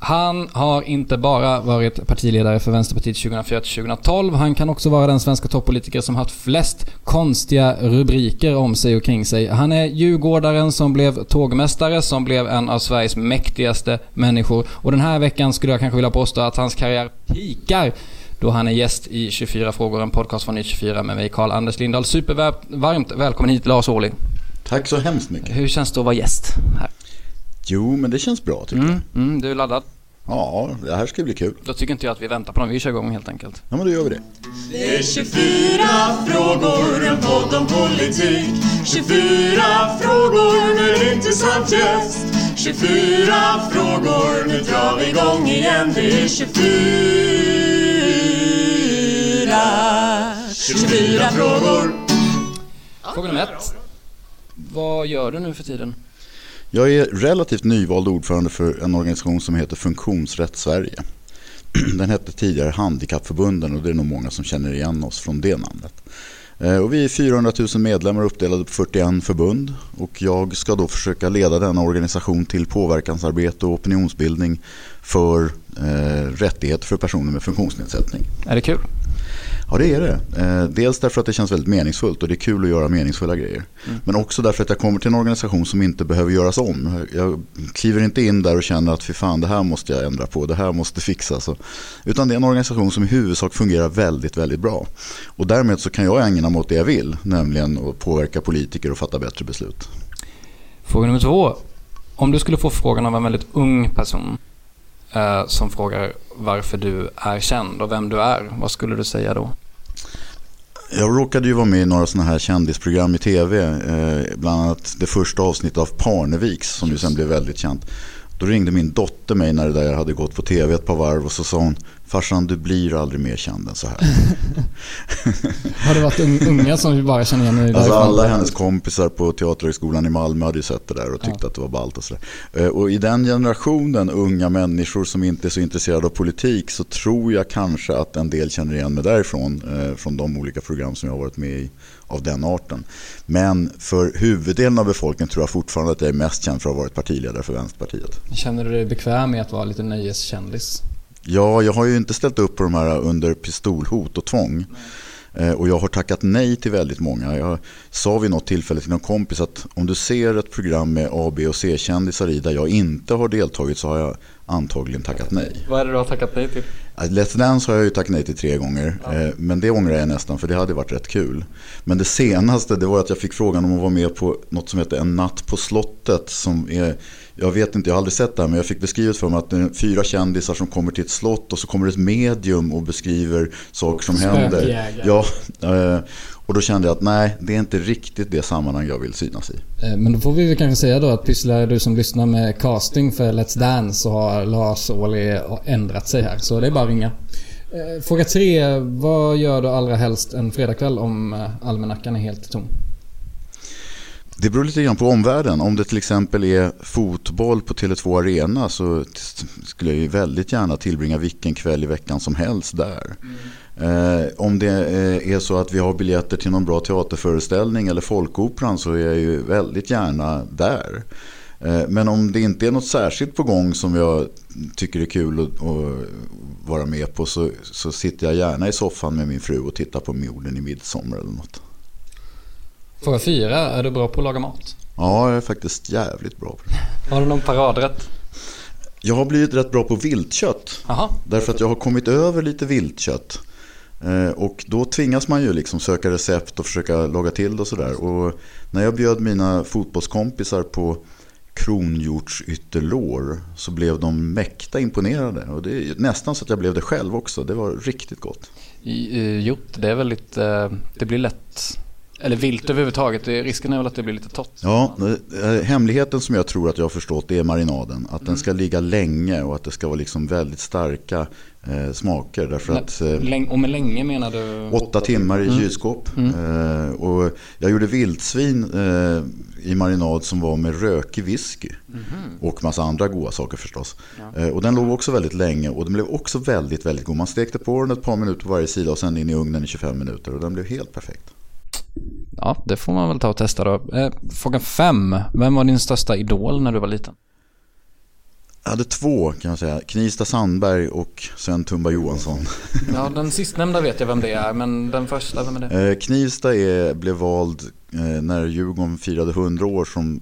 Han har inte bara varit partiledare för Vänsterpartiet 2004-2012. Han kan också vara den svenska toppolitiker som haft flest konstiga rubriker om sig och kring sig. Han är djurgårdaren som blev tågmästare, som blev en av Sveriges mäktigaste människor. Och den här veckan skulle jag kanske vilja påstå att hans karriär pikar då han är gäst i 24 frågor, en podcast från 24 med mig, Karl Anders Lindahl. Supervarmt välkommen hit Lars Ohly. Tack så hemskt mycket. Hur känns det att vara gäst här? Jo, men det känns bra tycker mm, jag. Mm, du är laddad? Ja, det här ska bli kul. Då tycker inte jag att vi väntar på dem, vi kör igång helt enkelt. Ja, men då gör vi det. Det är 24 frågor, en podd om politik. 24 frågor med intressant gäst. 24 frågor, nu drar vi igång igen. Det är 24, 24 frågor. Fråga nummer ett. Vad gör du nu för tiden? Jag är relativt nyvald ordförande för en organisation som heter Funktionsrätt Sverige. Den hette tidigare Handikappförbunden och det är nog många som känner igen oss från det namnet. Eh, och vi är 400 000 medlemmar uppdelade på 41 förbund och jag ska då försöka leda denna organisation till påverkansarbete och opinionsbildning för eh, rättigheter för personer med funktionsnedsättning. Är det kul? Ja, det är det. Eh, dels därför att det känns väldigt meningsfullt och det är kul att göra meningsfulla grejer. Mm. Men också därför att jag kommer till en organisation som inte behöver göras om. Jag kliver inte in där och känner att fy fan, det här måste jag ändra på, det här måste fixas. Utan det är en organisation som i huvudsak fungerar väldigt, väldigt bra. Och därmed så kan jag ägna mig åt det jag vill, nämligen att påverka politiker och fatta bättre beslut. Fråga nummer två. Om du skulle få frågan av en väldigt ung person eh, som frågar varför du är känd och vem du är. Vad skulle du säga då? Jag råkade ju vara med i några sådana här kändisprogram i tv. Eh, bland annat det första avsnittet av Parneviks som ju sen blev väldigt känt. Då ringde min dotter mig när det där hade gått på tv ett par varv och så sa hon Farsan, du blir aldrig mer känd än så här. Har det varit unga som bara känner igen dig alltså Alla hennes kompisar på Teaterhögskolan i Malmö hade ju sett det där och tyckte ja. att det var ballt och sådär. Eh, och i den generationen unga människor som inte är så intresserade av politik så tror jag kanske att en del känner igen mig därifrån. Eh, från de olika program som jag har varit med i av den arten. Men för huvuddelen av befolkningen tror jag fortfarande att jag är mest känd för att ha varit partiledare för Vänsterpartiet. Känner du dig bekväm med att vara lite nöjeskändis? Ja, jag har ju inte ställt upp på de här under pistolhot och tvång. Eh, och jag har tackat nej till väldigt många. Jag sa vid något tillfälle till någon kompis att om du ser ett program med A, B och C-kändisar i där jag inte har deltagit så har jag antagligen tackat nej. Vad är det du har tackat nej till? Let's Dance har jag ju tackat nej till tre gånger. Ja. Eh, men det ångrar jag nästan för det hade varit rätt kul. Men det senaste det var att jag fick frågan om att vara med på något som heter En natt på slottet. Som är, jag vet inte, jag har aldrig sett det här men jag fick beskrivet för mig att det är fyra kändisar som kommer till ett slott och så kommer ett medium och beskriver saker som händer. Ja, eh, och då kände jag att nej, det är inte riktigt det sammanhang jag vill synas i. Eh, men då får vi väl kanske säga då att pysslar du som lyssnar med casting för Let's Dance så har Lars Ohly ändrat sig här. Så det är bara att ringa. Eh, fråga tre. Vad gör du allra helst en fredagkväll om almanackan är helt tom? Det beror lite grann på omvärlden. Om det till exempel är fotboll på Tele2 Arena så skulle jag ju väldigt gärna tillbringa vilken kväll i veckan som helst där. Mm. Eh, om det eh, är så att vi har biljetter till någon bra teaterföreställning eller folkoperan så är jag ju väldigt gärna där. Eh, men om det inte är något särskilt på gång som jag tycker är kul att, att vara med på så, så, sitter jag gärna i soffan med min fru och tittar på Morden i midsommar eller något. Fråga fyra, är du bra på att laga mat? Ja, jag är faktiskt jävligt bra på det. Har du någon paradrätt? Jag har blivit rätt bra på viltkött. Aha. Därför att jag har kommit över lite viltkött. Eh, och då tvingas man ju liksom söka recept och försöka laga till det och sådär. Och när jag bjöd mina fotbollskompisar på kronhjortsytterlår så blev de mäkta imponerade. Och det är nästan så att jag blev det själv också. Det var riktigt gott. Hjort, det är väldigt, eh, det blir lätt eller vilt överhuvudtaget. Risken är väl att det blir lite torrt. Ja, eh, hemligheten som jag tror att jag har förstått är marinaden. Att den ska ligga länge och att det ska vara liksom väldigt starka eh, smaker. Därför att, eh, och med länge menar du? Åtta timmar i mm. kylskåp. Mm. Eh, och jag gjorde vildsvin eh, i marinad som var med rökig whisky. Mm. Och massa andra goda saker förstås. Ja. Eh, och den låg också väldigt länge och den blev också väldigt, väldigt god. Man stekte på den ett par minuter på varje sida och sen in i ugnen i 25 minuter. Och den blev helt perfekt. Ja, det får man väl ta och testa då. Eh, fråga fem. Vem var din största idol när du var liten? Jag hade två kan jag säga. Knista Sandberg och Sven Tumba Johansson. Ja, den sistnämnda vet jag vem det är, men den första, vem är det? Eh, Knivsta är, blev vald eh, när Djurgården firade 100 år som,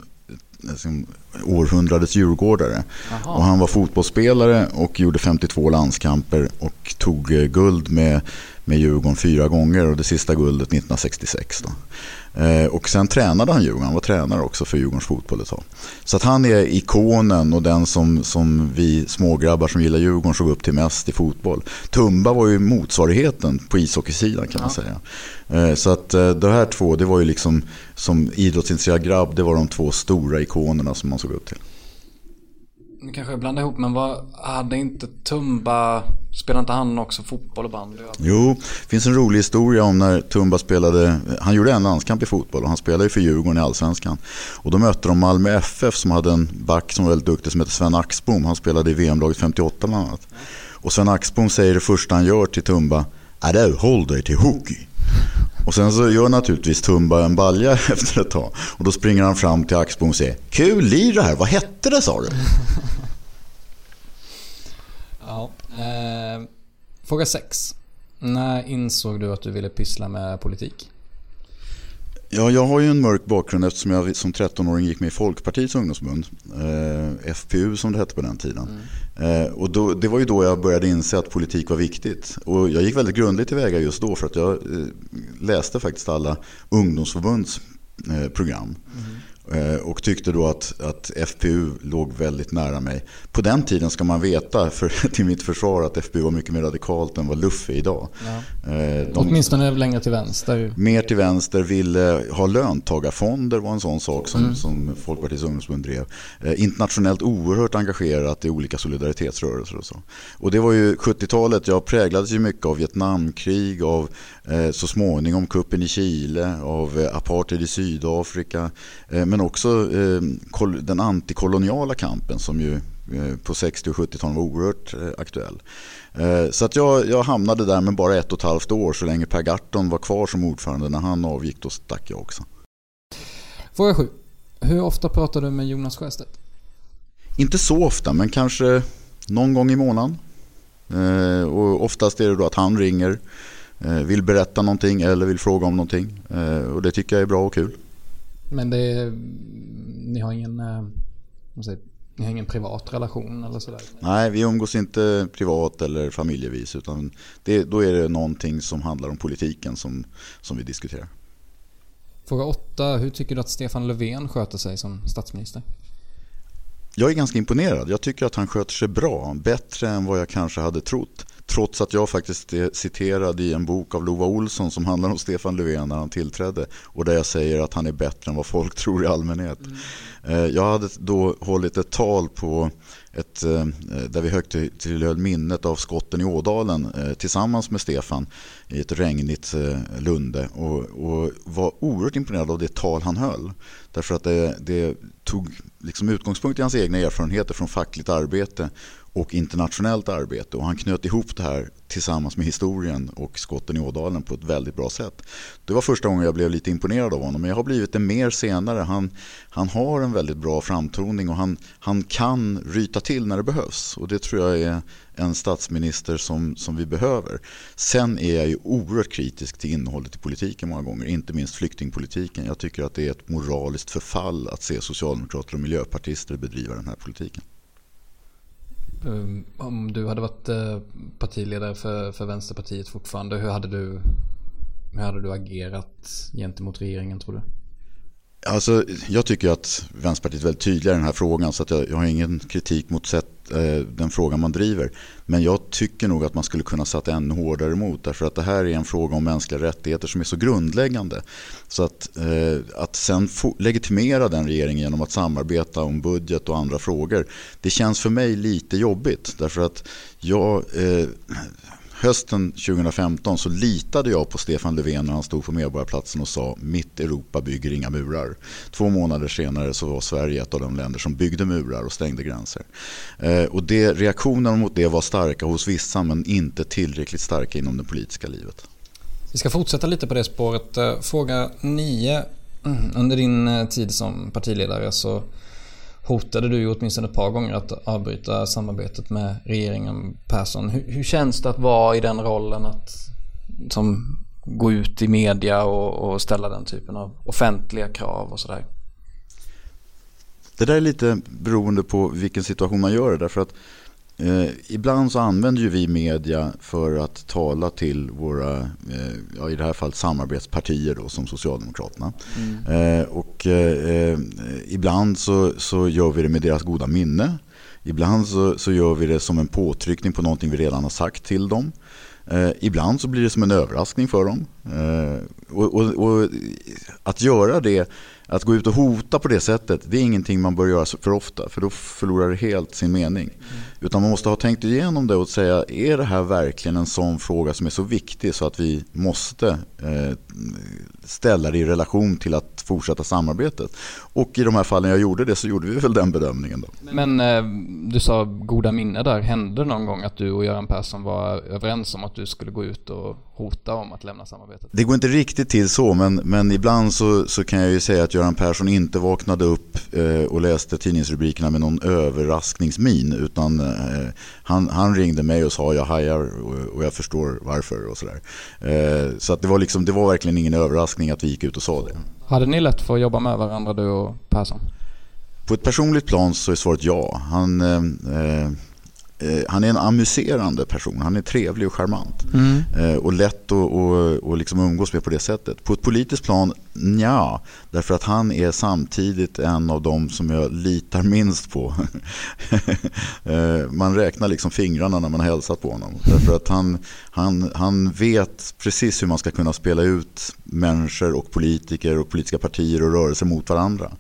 som århundradets djurgårdare. Och han var fotbollsspelare och gjorde 52 landskamper och tog eh, guld med, med Djurgården fyra gånger och det sista guldet 1966. Då. Eh, och sen tränade han Djurgården, han var tränare också för Djurgårdens fotboll ett tag. Så att han är ikonen och den som, som vi smågrabbar som gillar Djurgården såg upp till mest i fotboll. Tumba var ju motsvarigheten på ishockeysidan kan man säga. Eh, så att eh, de här två, det var ju liksom som idrottsintresserad grabb, det var de två stora ikonerna som man såg upp till. Nu kanske jag blandar ihop, men vad hade inte Tumba, spelade inte han också fotboll och bandy? Jo, det finns en rolig historia om när Tumba spelade, han gjorde en landskamp i fotboll och han spelade ju för Djurgården i Allsvenskan. Och då mötte de Malmö FF som hade en back som var väldigt duktig som hette Sven Axbom. Han spelade i VM-laget 58 bland annat. Och Sven Axbom säger det första han gör till Tumba, är du, håll dig till hockey. Och sen så gör naturligtvis Tumba en balja efter ett tag. Och då springer han fram till Axbom och säger Kul lir det här, vad hette det sa du? Ja, eh, fråga 6. När insåg du att du ville pyssla med politik? Ja, jag har ju en mörk bakgrund eftersom jag som 13-åring gick med i Folkpartiets ungdomsförbund. Eh, FPU som det hette på den tiden. Mm. Eh, och då, det var ju då jag började inse att politik var viktigt. Och jag gick väldigt grundligt tillväga just då för att jag eh, läste faktiskt alla ungdomsförbunds eh, program. Mm. Eh, och tyckte då att, att FPU låg väldigt nära mig. På den tiden ska man veta, för, till mitt försvar, att FPU var mycket mer radikalt än vad LUF är idag. Ja. Eh, de, Åtminstone längre till vänster. Mer till vänster, ville ha löntagarfonder var en sån sak som, mm. som Folkpartiets ungdomsförbund drev. Eh, internationellt oerhört engagerat i olika solidaritetsrörelser och så. Och det var ju 70-talet, jag präglades ju mycket av Vietnamkrig, av Eh, så småningom kuppen i Chile, av eh, apartheid i Sydafrika. Eh, men också den antikoloniala kampen som ju på 60 och 70-talet var oerhört aktuell. Så att jag, jag hamnade där med bara ett och ett halvt år så länge Per Gahrton var kvar som ordförande. När han avgick då stack jag också. Fråga 7. Hur ofta pratar du med Jonas Sjöstedt? Inte så ofta men kanske någon gång i månaden. Och oftast är det då att han ringer Eh, vill berätta någonting eller vill fråga om någonting. Eh, och det tycker jag är bra och kul. Men det är, ni har ingen, eh, säger, ni har ingen privat relation eller sådär? Nej, vi umgås inte privat eller familjevis utan det, då är det någonting som handlar om politiken som, som vi diskuterar. Fråga 8. Hur tycker du att Stefan Löfven sköter sig som statsminister? Jag är ganska imponerad. Jag tycker att han sköter sig bra. Bättre än vad jag kanske hade trott. Trots att jag faktiskt är citerad i en bok av Lova Olsson som handlar om Stefan Löfven när han tillträdde. Och där jag säger att han är bättre än vad folk tror i allmänhet. Mm. Jag hade då hållit ett tal på ett, eh, där vi högtidlighöll minnet av skotten i Ådalen eh, tillsammans med Stefan i ett regnigt Lunde och, och var oerhört imponerad av det tal han höll. Därför att det, det tog liksom utgångspunkt i hans egna erfarenheter från fackligt arbete och internationellt arbete. Och han knöt ihop det här tillsammans med historien och skotten i Ådalen på ett väldigt bra sätt. Det var första gången jag blev lite imponerad av honom. Men jag har blivit det mer senare. Han, han har en väldigt bra framtoning och han, han kan ryta till när det behövs. Och det tror jag är en statsminister som, som vi behöver. Sen är jag ju oerhört kritisk till innehållet i politiken många gånger. Inte minst flyktingpolitiken. Jag tycker att det är ett moraliskt förfall att se socialdemokrater och miljöpartister bedriva den här politiken. Um, om du hade varit eh, partiledare för, för Vänsterpartiet fortfarande, hur hade, du, hur hade du agerat gentemot regeringen tror du? Alltså, jag tycker att Vänsterpartiet är väldigt tydliga i den här frågan så att jag, jag har ingen kritik mot sätt, Eh, den fråga man driver. Men jag tycker nog att man skulle kunna sätta ännu hårdare emot därför att det här är en fråga om mänskliga rättigheter som är så grundläggande. Så att, eh, att sen legitimera den regeringen genom att samarbeta om budget och andra frågor, det känns för mig lite jobbigt. Därför att jag eh, hösten 2015 så litade jag på Stefan Löfven när han stod på Medborgarplatsen och sa mitt Europa bygger inga murar. Två månader senare så var Sverige ett av de länder som byggde murar och stängde gränser. Eh, och det, reaktionerna mot det var starka hos vissa men inte tillräckligt starka inom det politiska livet. Vi ska fortsätta lite på det spåret. Eh, fråga 9. Mm, under din eh, tid som partiledare så hotade du ju åtminstone ett par gånger att avbryta samarbetet med regeringen Persson. Hur, hur känns det att vara i den rollen att som gå ut i media och, och ställa den typen av offentliga krav och sådär? Det där är lite beroende på vilken situation man gör det. Därför att Eh, ibland så använder ju vi media för att tala till våra, eh, ja, i det här fallet samarbetspartier då, som Socialdemokraterna. Mm. Eh, och eh, eh, ibland så, så gör vi det med deras goda minne. Ibland så, så gör vi det som en påtryckning på någonting vi redan har sagt till dem. Eh, ibland så blir det som en överraskning för dem. Och, och, och, att göra det att gå ut och hota på det sättet, det är ingenting man bör göra för ofta, för då förlorar det helt sin mening. Utan man måste ha tänkt igenom det och säga, är det här verkligen en sån fråga som är så viktig så att vi måste eh, ställa det i relation till att fortsätta samarbetet? Och i de här fallen jag gjorde det så gjorde vi väl den bedömningen då. Men eh, du sa goda minne där, hände det någon gång att du och Göran Persson var överens om att du skulle gå ut och hota om att lämna samarbetet? Det går inte riktigt till så, men, men ibland så, så kan jag ju säga att Göran Persson inte vaknade upp eh, och läste tidningsrubrikerna med någon överraskningsmin. Utan eh, han, han, ringde mig och sa jag hajar och, och jag förstår varför och sådär. Eh, så att det, var liksom, det var verkligen ingen överraskning att vi gick ut och sa det. Hade ni lätt för att jobba med varandra du och Persson? På ett personligt plan så är svaret ja. Han, eh, eh Eh, han är en amuserande person. Han är trevlig och charmant. Mm. Eh, och lätt att och, och liksom umgås med på det sättet. På ett politiskt plan, ja, Därför att han är samtidigt en av dem som jag litar minst på. Eh, man räknar liksom fingrarna när man har hälsat på honom. Därför att han, han, han vet precis hur man ska kunna spela ut människor och politiker och politiska partier och rörelser mot varandra.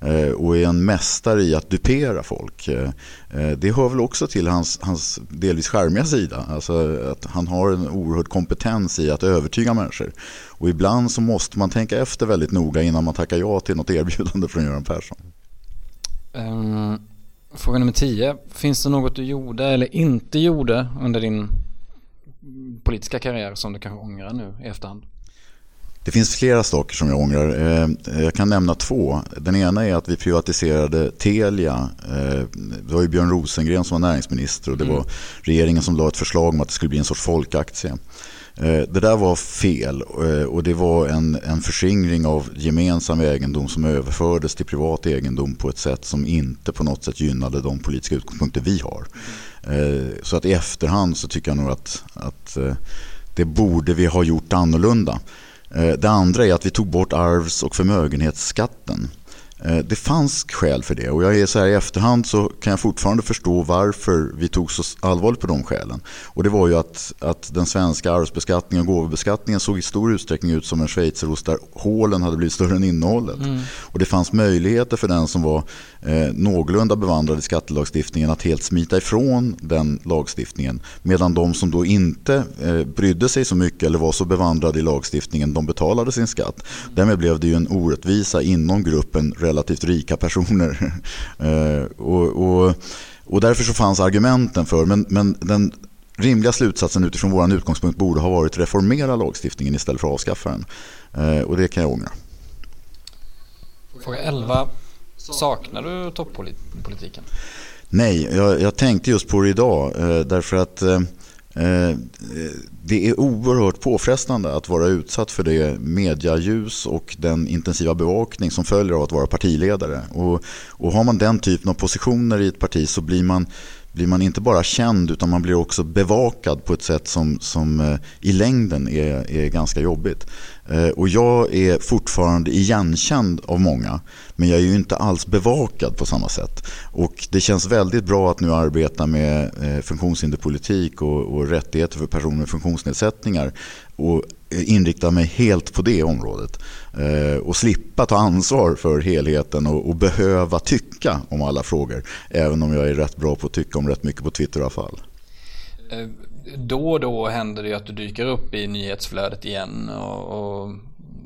Eh, och är en mästare i att dupera folk. Eh, eh, det hör väl också till hans, hans delvis skärmiga sida. Alltså att han har en oerhörd kompetens i att övertyga människor. Och ibland så måste man tänka efter väldigt noga innan man tackar ja till något erbjudande från Göran Persson. Um, fråga nummer 10. Finns det något du gjorde eller inte gjorde under din politiska karriär som du kanske ångrar nu i efterhand? Det finns flera saker som jag ångrar. Eh, jag kan nämna två. Den ena är att vi privatiserade Telia. Eh, det var ju Björn Rosengren som var näringsminister och det var mm. regeringen som lade ett förslag om att det skulle bli en sorts folkaktie. Eh, det där var fel och det var en, en förskingring av gemensam egendom som överfördes till privat egendom på ett sätt som inte på något sätt gynnade de politiska utgångspunkter vi har. Så att i efterhand så tycker jag nog att, att det borde vi ha gjort annorlunda. Eh, det andra är att vi tog bort arvs och förmögenhetsskatten. Eh, det fanns skäl för det och jag är så här i efterhand så kan jag fortfarande förstå varför vi tog så allvarligt på de skälen. Och det var ju att, att den svenska arvsbeskattningen och gåvobeskattningen såg i stor utsträckning ut som en schweizerost där hålen hade blivit större än innehållet. Mm. Och det fanns möjligheter för den som var eh, någorlunda bevandrad i skattelagstiftningen att helt smita ifrån den lagstiftningen. Medan de som då inte eh, brydde sig så mycket eller var så bevandrade i lagstiftningen, de betalade sin skatt. Därmed blev det ju en orättvisa inom gruppen relativt rika personer. eh, och, och, och därför så fanns argumenten för, men, men den rimliga slutsatsen utifrån vår utgångspunkt borde ha varit reformera lagstiftningen istället för att avskaffa den. Eh, och det kan jag ångra. Fråga 11. Saknar du toppolitiken? Nej, jag, jag, tänkte just på det idag. Eh, därför att det är oerhört påfrestande att vara utsatt för det medialjus och den intensiva bevakning som följer av att vara partiledare. Och, och har man den typen av positioner i ett parti så blir man blir man inte bara känd utan man blir också bevakad på ett sätt som, som eh, i längden är, är ganska jobbigt. Eh, och jag är fortfarande igenkänd av många men jag är ju inte alls bevakad på samma sätt. Och det känns väldigt bra att nu arbeta med eh, funktionshinderpolitik och, och rättigheter för personer med funktionsnedsättningar och inrikta mig helt på det området. Eh, och slippa ta ansvar för helheten och, och behöva tycka om alla frågor. Även om jag är rätt bra på att tycka om rätt mycket på Twitter i alla fall eh, då och då händer det ju att du dyker upp i nyhetsflödet igen och, och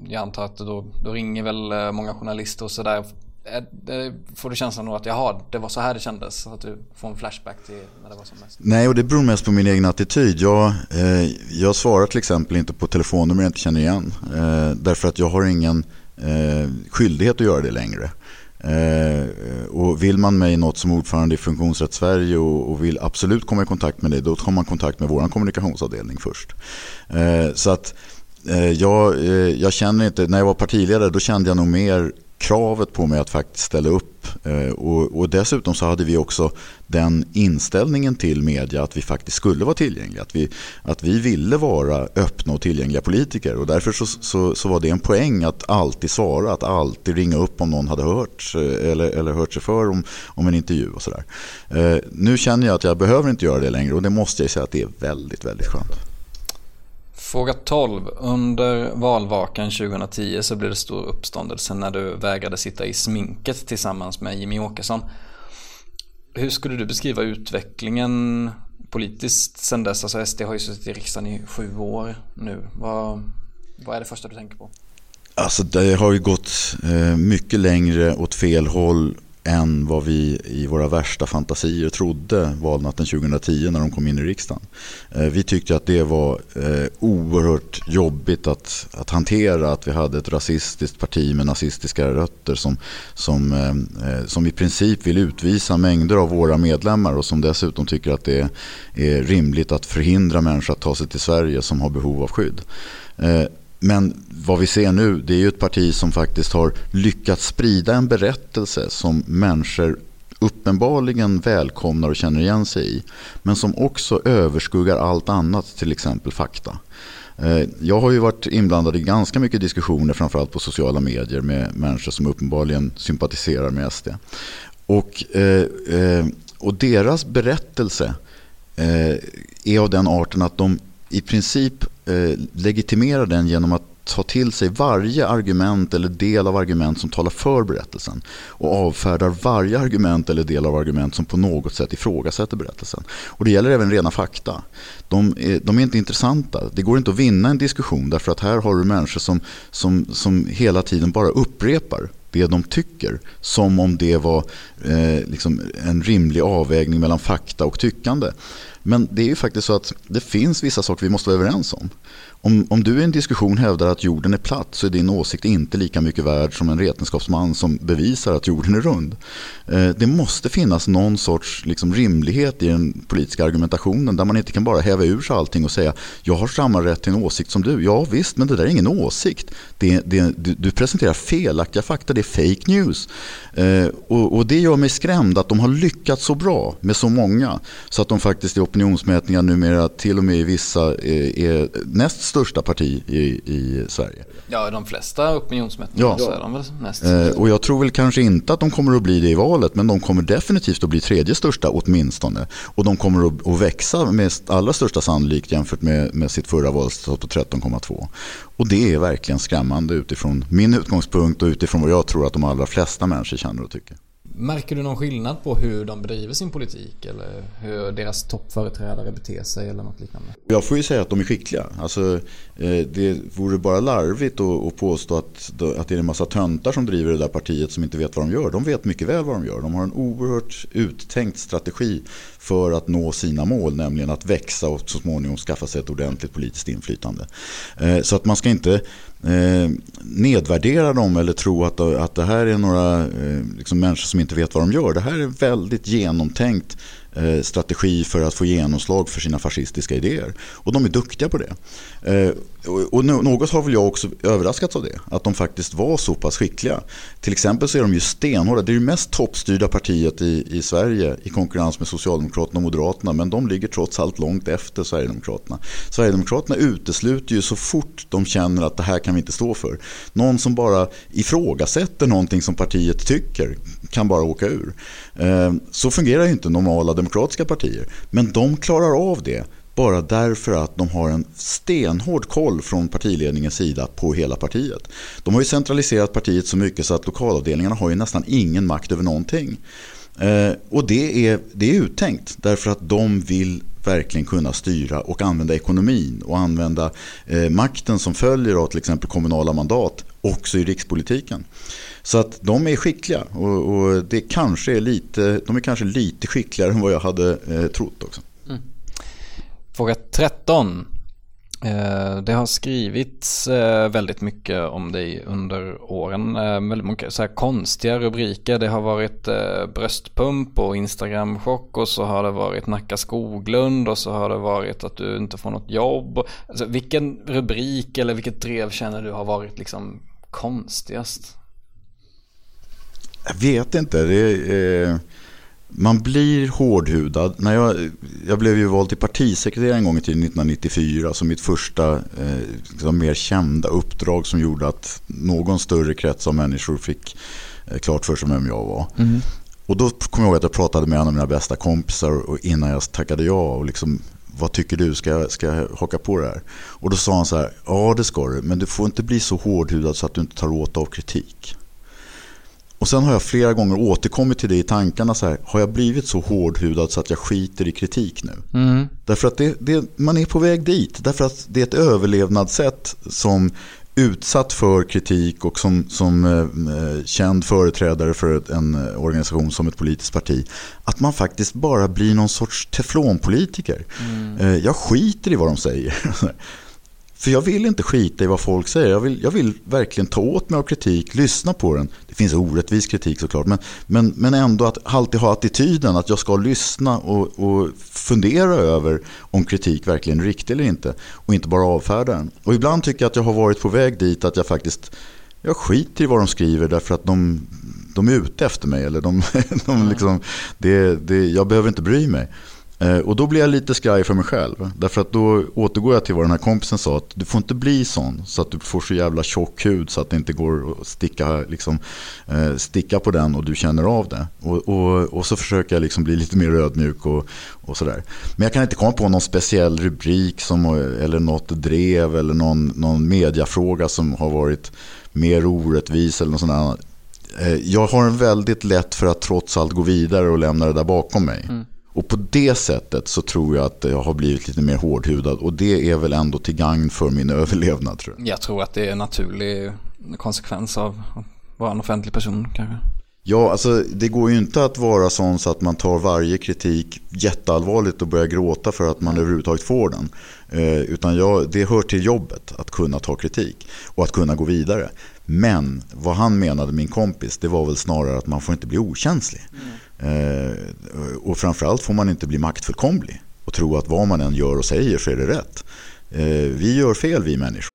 jag antar att då, då ringer väl eh, många journalister och sådär. Eh, får du känslan av att jaha, det var så här det kändes? Att du får en flashback till när det var som mest? Nej, och det beror mest på min egen attityd. Jag, eh, jag svarar till exempel inte på telefonnummer jag inte känner igen. Eh, därför att jag har ingen eh, skyldighet att göra det längre. Eh, och vill man mig något som ordförande i Funktionsrätt Sverige och, och, vill absolut komma i kontakt med dig, då tar man kontakt med vår kommunikationsavdelning först. Eh, så att eh, jag, eh, jag känner inte, när jag var partiledare då kände jag nog mer kravet på mig att faktiskt ställa upp. Eh, och, och, dessutom så hade vi också den inställningen till media att vi faktiskt skulle vara tillgängliga. Att vi, att vi ville vara öppna och tillgängliga politiker. Och därför så, så, så var det en poäng att alltid svara, att alltid ringa upp om någon hade hört eh, eller, eller hört sig för om, om en intervju och sådär. Eh, nu känner jag att jag behöver inte göra det längre och det måste jag säga att det är väldigt, väldigt skönt. Fråga 12. Under valvakan 2010 så blev det stor uppståndelse när du vägrade sitta i sminket tillsammans med Jimmy Åkesson. Hur skulle du beskriva utvecklingen politiskt sen dess? Alltså SD har ju suttit i riksdagen i sju år nu. Vad, vad är det första du tänker på? Alltså det har ju gått eh, mycket längre åt fel håll än vad vi i våra värsta fantasier trodde valnatten 2010 när de kom in i riksdagen. Eh, vi tyckte att det var eh, oerhört jobbigt att, att hantera att vi hade ett rasistiskt parti med nazistiska rötter som, som, eh, som i princip vill utvisa mängder av våra medlemmar och som dessutom tycker att det är rimligt att förhindra människor att ta sig till Sverige som har behov av skydd. Men vad vi ser nu det är ju ett parti som faktiskt har lyckats sprida en berättelse som människor uppenbarligen välkomnar och känner igen sig i. Men som också överskuggar allt annat, till exempel fakta. Eh, jag har ju varit inblandad i ganska mycket diskussioner, framförallt på sociala medier med människor som uppenbarligen sympatiserar med SD. Och, eh, eh, och deras berättelse är av den arten att de i princip eh, legitimerar den genom att ta till sig varje argument eller del av argument som talar för berättelsen och avfärdar varje argument eller del av argument som på något sätt ifrågasätter berättelsen. Och det gäller även rena fakta. De är, de är inte intressanta. Det går inte att vinna en diskussion därför att här har du människor som, som, som hela tiden bara upprepar det de tycker som om det var eh, liksom en rimlig avvägning mellan fakta och tyckande. Men det är ju faktiskt så att det finns vissa saker vi måste vara överens om. Om, om du i en diskussion hävdar att jorden är platt så är din åsikt inte lika mycket värd som en vetenskapsman som bevisar att jorden är rund. Eh, det måste finnas någon sorts liksom, rimlighet i den politiska argumentationen där man inte kan bara häva ur sig allting och säga jag har samma rätt till en åsikt som du. Ja visst, men det där är ingen åsikt. Det, det, du, du, presenterar felaktiga fakta, det är fake news. Eh, och, och, det gör mig skrämd att de har lyckats så bra med så många så att de faktiskt är opinionsmätningar numera till och med i vissa är, är näst största parti i, i Sverige. Ja, de flesta opinionsmätningar ja. så är de väl mest. Eh, och jag tror väl kanske inte att de kommer att bli det i valet, men de kommer definitivt att bli tredje största åtminstone. Och de kommer att, att växa med allra största sannolikhet jämfört med, med sitt förra valresultat på 13,2. Och det är verkligen skrämmande utifrån min utgångspunkt och utifrån vad jag tror att de allra flesta människor känner och tycker. Märker du någon skillnad på hur de bedriver sin politik eller hur deras toppföreträdare beter sig eller något liknande? Jag får ju säga att de är skickliga. Alltså, eh, det vore bara larvigt att påstå att, att det är en massa töntar som driver det där partiet som inte vet vad de gör. De vet mycket väl vad de gör. De har en oerhört uttänkt strategi för att nå sina mål, nämligen att växa och så småningom skaffa sig ett ordentligt politiskt inflytande. Eh, så att man ska inte eh, nedvärdera dem eller tro att, att det här är några eh, liksom människor som inte vet vad de gör. Det här är väldigt genomtänkt Eh, strategi för att få genomslag för sina fascistiska idéer. Och de är duktiga på det. Eh, och, och något har väl jag också överraskats av det. Att de faktiskt var så pass skickliga. Till exempel så är de ju stenhårda. Det är det mest toppstyrda partiet i, i Sverige i konkurrens med Socialdemokraterna och Moderaterna. Men de ligger trots allt långt efter Sverigedemokraterna. Sverigedemokraterna utesluter ju så fort de känner att det här kan vi inte stå för. Någon som bara ifrågasätter någonting som partiet tycker kan bara åka ur. Eh, så fungerar ju inte normala demokratiska partier. Men de klarar av det bara därför att de har en stenhård koll från partiledningens sida på hela partiet. De har ju centraliserat partiet så mycket så att lokalavdelningarna har ju nästan ingen makt över någonting. Eh, och det är, det är uttänkt därför att de vill verkligen kunna styra och använda ekonomin och använda eh, makten som följer av till exempel kommunala mandat också i rikspolitiken. Så att de är skickliga och, och, det kanske är lite, de är kanske lite skickligare än vad jag hade eh, trott också. Mm. Fråga 13. Eh, det har skrivits eh, väldigt mycket om dig under åren. Eh, väldigt mycket så här konstiga rubriker. Det har varit eh, bröstpump och Instagramchock och så har det varit Nacka Skoglund och så har det varit att du inte får något jobb. Alltså, vilken rubrik eller vilket drev känner du har varit liksom konstigast? Jag vet inte. Är, man blir hårdhudad. När jag, jag blev ju vald till partisekreterare en gång i tiden 1994 som mitt första eh, liksom mer kända uppdrag som gjorde att någon större krets av människor fick eh, klart för sig vem jag var. Mm. Och då kom jag ihåg att jag pratade med en av mina bästa kompisar och innan jag tackade ja och liksom vad tycker du, ska jag, ska jag haka på det här? Och då sa han så här, ja det ska du, men du får inte bli så hårdhudad så att du inte tar åt av kritik. Och sen har jag flera gånger återkommit till det i tankarna så här, har jag blivit så hårdhudad så att jag skiter i kritik nu? Mm. Därför att det, det, man är på väg dit, därför att det är ett överlevnadssätt som utsatt för kritik och som, som eh, känd företrädare för en organisation som ett politiskt parti att man faktiskt bara blir någon sorts teflonpolitiker. Mm. Eh, jag skiter i vad de säger. För jag vill inte skita i vad folk säger. Jag vill, jag vill verkligen ta åt mig av kritik, lyssna på den. Det finns orättvis kritik såklart. Men, men, men ändå att alltid ha attityden att jag ska lyssna och, och fundera över om kritik verkligen är riktig eller inte. Och inte bara avfärda den. Och ibland tycker jag att jag har varit på väg dit att jag faktiskt jag skiter i vad de skriver därför att de, de är ute efter mig. Eller de, de liksom, det, det, jag behöver inte bry mig. Eh, och då blir jag lite skraj för mig själv. Därför att då återgår jag till vad den här kompisen sa. Att du får inte bli sån så att du får så jävla tjock hud så att det inte går att sticka, liksom, eh, sticka på den och du känner av det. Och, och, och så försöker jag liksom bli lite mer ödmjuk och, och sådär. Men jag kan inte komma på någon speciell rubrik som, eller något drev eller någon, någon mediafråga som har varit mer orättvis eller något sånt där. Eh, jag har en väldigt lätt för att trots allt gå vidare och lämna det där bakom mig. Mm. Och på det sättet så tror jag att jag har blivit lite mer hårdhudad. Och det är väl ändå till gagn för min överlevnad tror jag. Jag tror att det är en naturlig konsekvens av att vara en offentlig person kanske. Ja, alltså det går ju inte att vara sån så att man tar varje kritik jätteallvarligt och börjar gråta för att man överhuvudtaget får den. Eh, utan jag, det hör till jobbet att kunna ta kritik och att kunna gå vidare. Men vad han menade, min kompis, det var väl snarare att man får inte bli okänslig. Mm. Eh, och framförallt får man inte bli maktfullkomlig och tro att vad man än gör och säger så är det rätt. Eh, vi gör fel vi människor.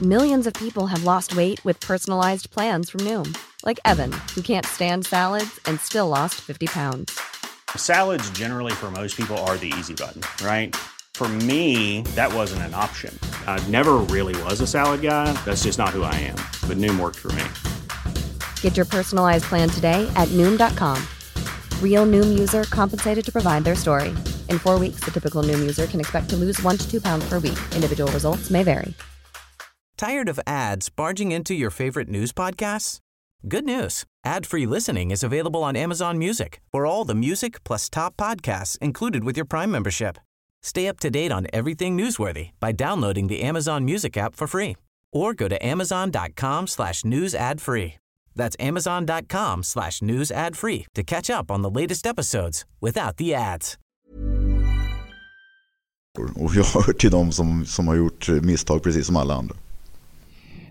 Millions of people have lost weight with personalized plans from Noom. Like Evan, who can't stand salads and still lost 50 pounds. Salads generally for most people are the easy button, right? For me, that wasn't an option. I never really was a salad guy. That's just not who I am. But Noom worked for me. Get your personalized plan today at noom.com. Real noom user compensated to provide their story. In four weeks, the typical noom user can expect to lose one to two pounds per week. Individual results may vary. Tired of ads barging into your favorite news podcasts? Good news. Ad-free listening is available on Amazon Music for all the music plus top podcasts included with your Prime membership. Stay up to date on everything newsworthy by downloading the Amazon Music app for free or go to amazon.com slash news ad free. That's amazon.com slash news ad free to catch up on the latest episodes without the ads. Och jag hör till dem som, som har gjort misstag precis som alla andra.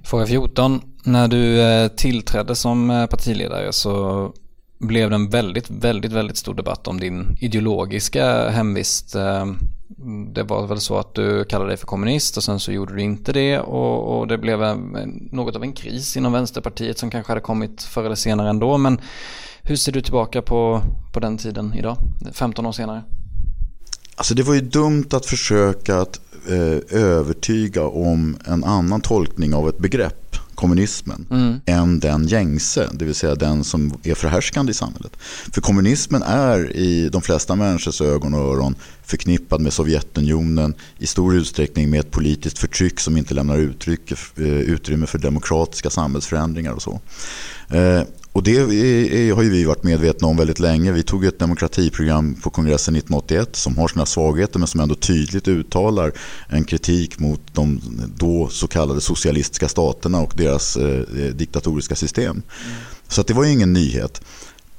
Fråga 14. När du eh, tillträdde som eh, partiledare så blev det en väldigt, väldigt, väldigt stor debatt om din ideologiska hemvist. Eh, det var väl så att du kallade dig för kommunist och sen så gjorde du inte det och, och det blev en, något av en kris inom Vänsterpartiet som kanske hade kommit förr eller senare ändå. Men hur ser du tillbaka på, på den tiden idag, 15 år senare? Alltså det var ju dumt att försöka att eh, övertyga om en annan tolkning av ett begrepp, kommunismen, mm. än den gängse, det vill säga den som är förhärskande i samhället. För kommunismen är i de flesta människors ögon och öron förknippad med Sovjetunionen i stor utsträckning med ett politiskt förtryck som inte lämnar uttryck, eh, utrymme för demokratiska samhällsförändringar och så. Och det är, har ju vi varit medvetna om väldigt länge. Vi tog ett demokratiprogram på kongressen 1981 som har sina svagheter men som ändå tydligt uttalar en kritik mot de då så kallade socialistiska staterna och deras eh, diktatoriska system. Mm. Så det var ju ingen nyhet.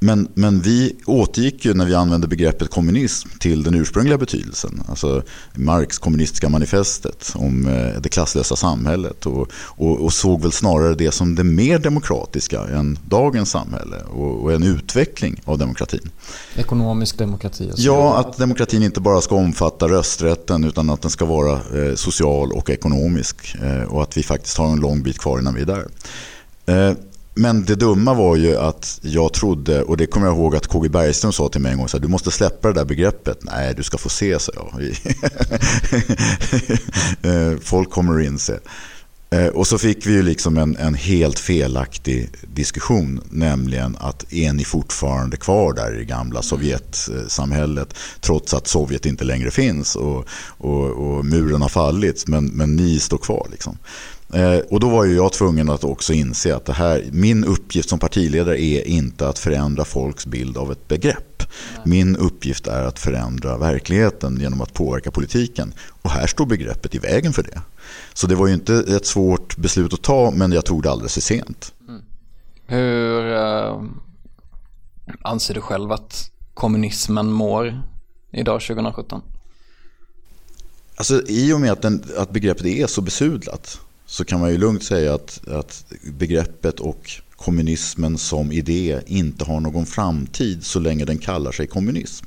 Men, men vi återgick ju när vi använde begreppet kommunism till den ursprungliga betydelsen. Alltså Marx kommunistiska manifestet om eh, det klasslösa samhället. Och, och, och, såg väl snarare det som det mer demokratiska än dagens samhälle. Och, och en utveckling av demokratin. Ekonomisk demokrati? Alltså. Ja, att demokratin inte bara ska omfatta rösträtten utan att den ska vara eh, social och ekonomisk. Eh, och att vi faktiskt har en lång bit kvar innan vi är där. Eh, men det dumma var ju att jag trodde, och det kommer jag ihåg att KG Bergström sa till mig en gång, så här, du måste släppa det där begreppet. Nej, du ska få se, sa jag. Eh, folk kommer att inse. Eh, och så fick vi ju liksom en, en, helt felaktig diskussion, nämligen att är ni fortfarande kvar där i det gamla Sovjetsamhället trots att Sovjet inte längre finns och, och, och muren har fallit, men, men ni står kvar. Liksom. Eh, och då var ju jag tvungen att också inse att det här, min uppgift som partiledare är inte att förändra folks bild av ett begrepp. Min uppgift är att förändra verkligheten genom att påverka politiken. Och här står begreppet i vägen för det. Så det var ju inte ett svårt beslut att ta, men jag tog det alldeles för sent. Mm. Hur äh, anser du själv att kommunismen mår idag 2017? Alltså, I och med att, den, att begreppet är så besudlat så kan man ju lugnt säga att, att begreppet och kommunismen som idé inte har någon framtid så länge den kallar sig kommunism.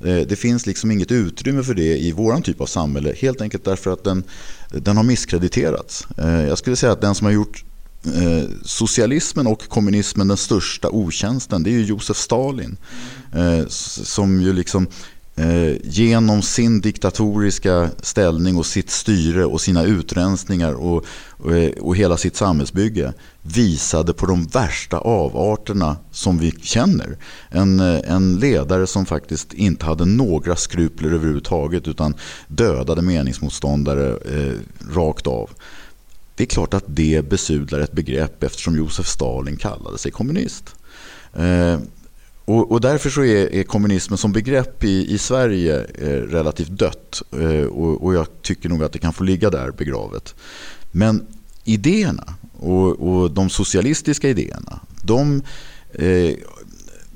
Eh, det finns liksom inget utrymme för det i våran typ av samhälle helt enkelt därför att den, den har misskrediterats. Eh, jag skulle säga att den som har gjort eh, socialismen och kommunismen den största otjänsten det är ju Josef Stalin. Som ju liksom Eh, genom sin diktatoriska ställning och sitt styre och sina utrensningar och, och, eh, och, hela sitt samhällsbygge visade på de värsta avarterna som vi känner. En, eh, en ledare som faktiskt inte hade några skrupler överhuvudtaget utan dödade meningsmotståndare eh, rakt av. Det är klart att det besudlar ett begrepp eftersom Josef Stalin kallade sig kommunist. Eh, och, och, därför så är, är, kommunismen som begrepp i, i Sverige eh, relativt dött. Eh, och, och, jag tycker nog att det kan få ligga där begravet. Men idéerna och, och de socialistiska idéerna, de eh,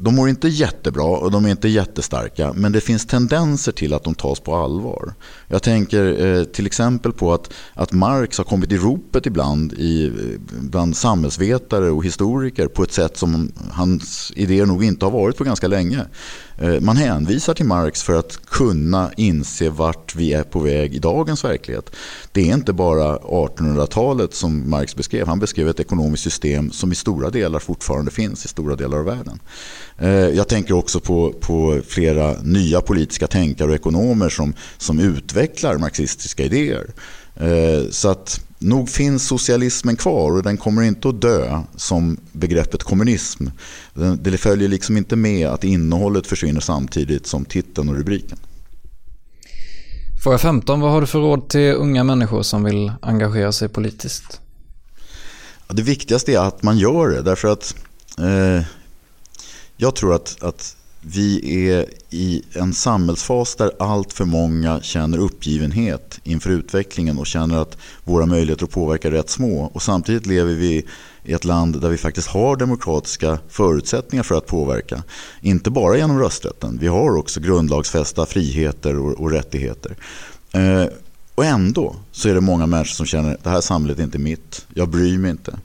de mår inte jättebra och de är inte jättestarka men det finns tendenser till att de tas på allvar. Jag tänker eh, till exempel på att, att Marx har kommit i ropet ibland i, eh, bland samhällsvetare och historiker på ett sätt som hans idéer nog inte har varit på ganska länge. Eh, man hänvisar till Marx för att kunna inse vart vi är på väg i dagens verklighet. Det är inte bara 1800-talet som Marx beskrev. Han beskrev ett ekonomiskt system som i stora delar fortfarande finns i stora delar av världen. Eh, jag tänker också på, på flera nya politiska tänkare och ekonomer som, som utvecklar marxistiska idéer. Eh, så att nog finns socialismen kvar och den kommer inte att dö som begreppet kommunism. Det följer liksom inte med att innehållet försvinner samtidigt som titeln och rubriken. Fråga 15. Vad har du för råd till unga människor som vill engagera sig politiskt? Det viktigaste är att man gör det därför att eh, jag tror att, att vi är i en samhällsfas där allt för många känner uppgivenhet inför utvecklingen och känner att våra möjligheter att påverka är rätt små. Och samtidigt lever vi i ett land där vi faktiskt har demokratiska förutsättningar för att påverka. Inte bara genom rösträtten, vi har också grundlagsfästa friheter och, och rättigheter. Eh, och ändå så är det många människor som känner att det här samhället är inte mitt, jag bryr mig inte.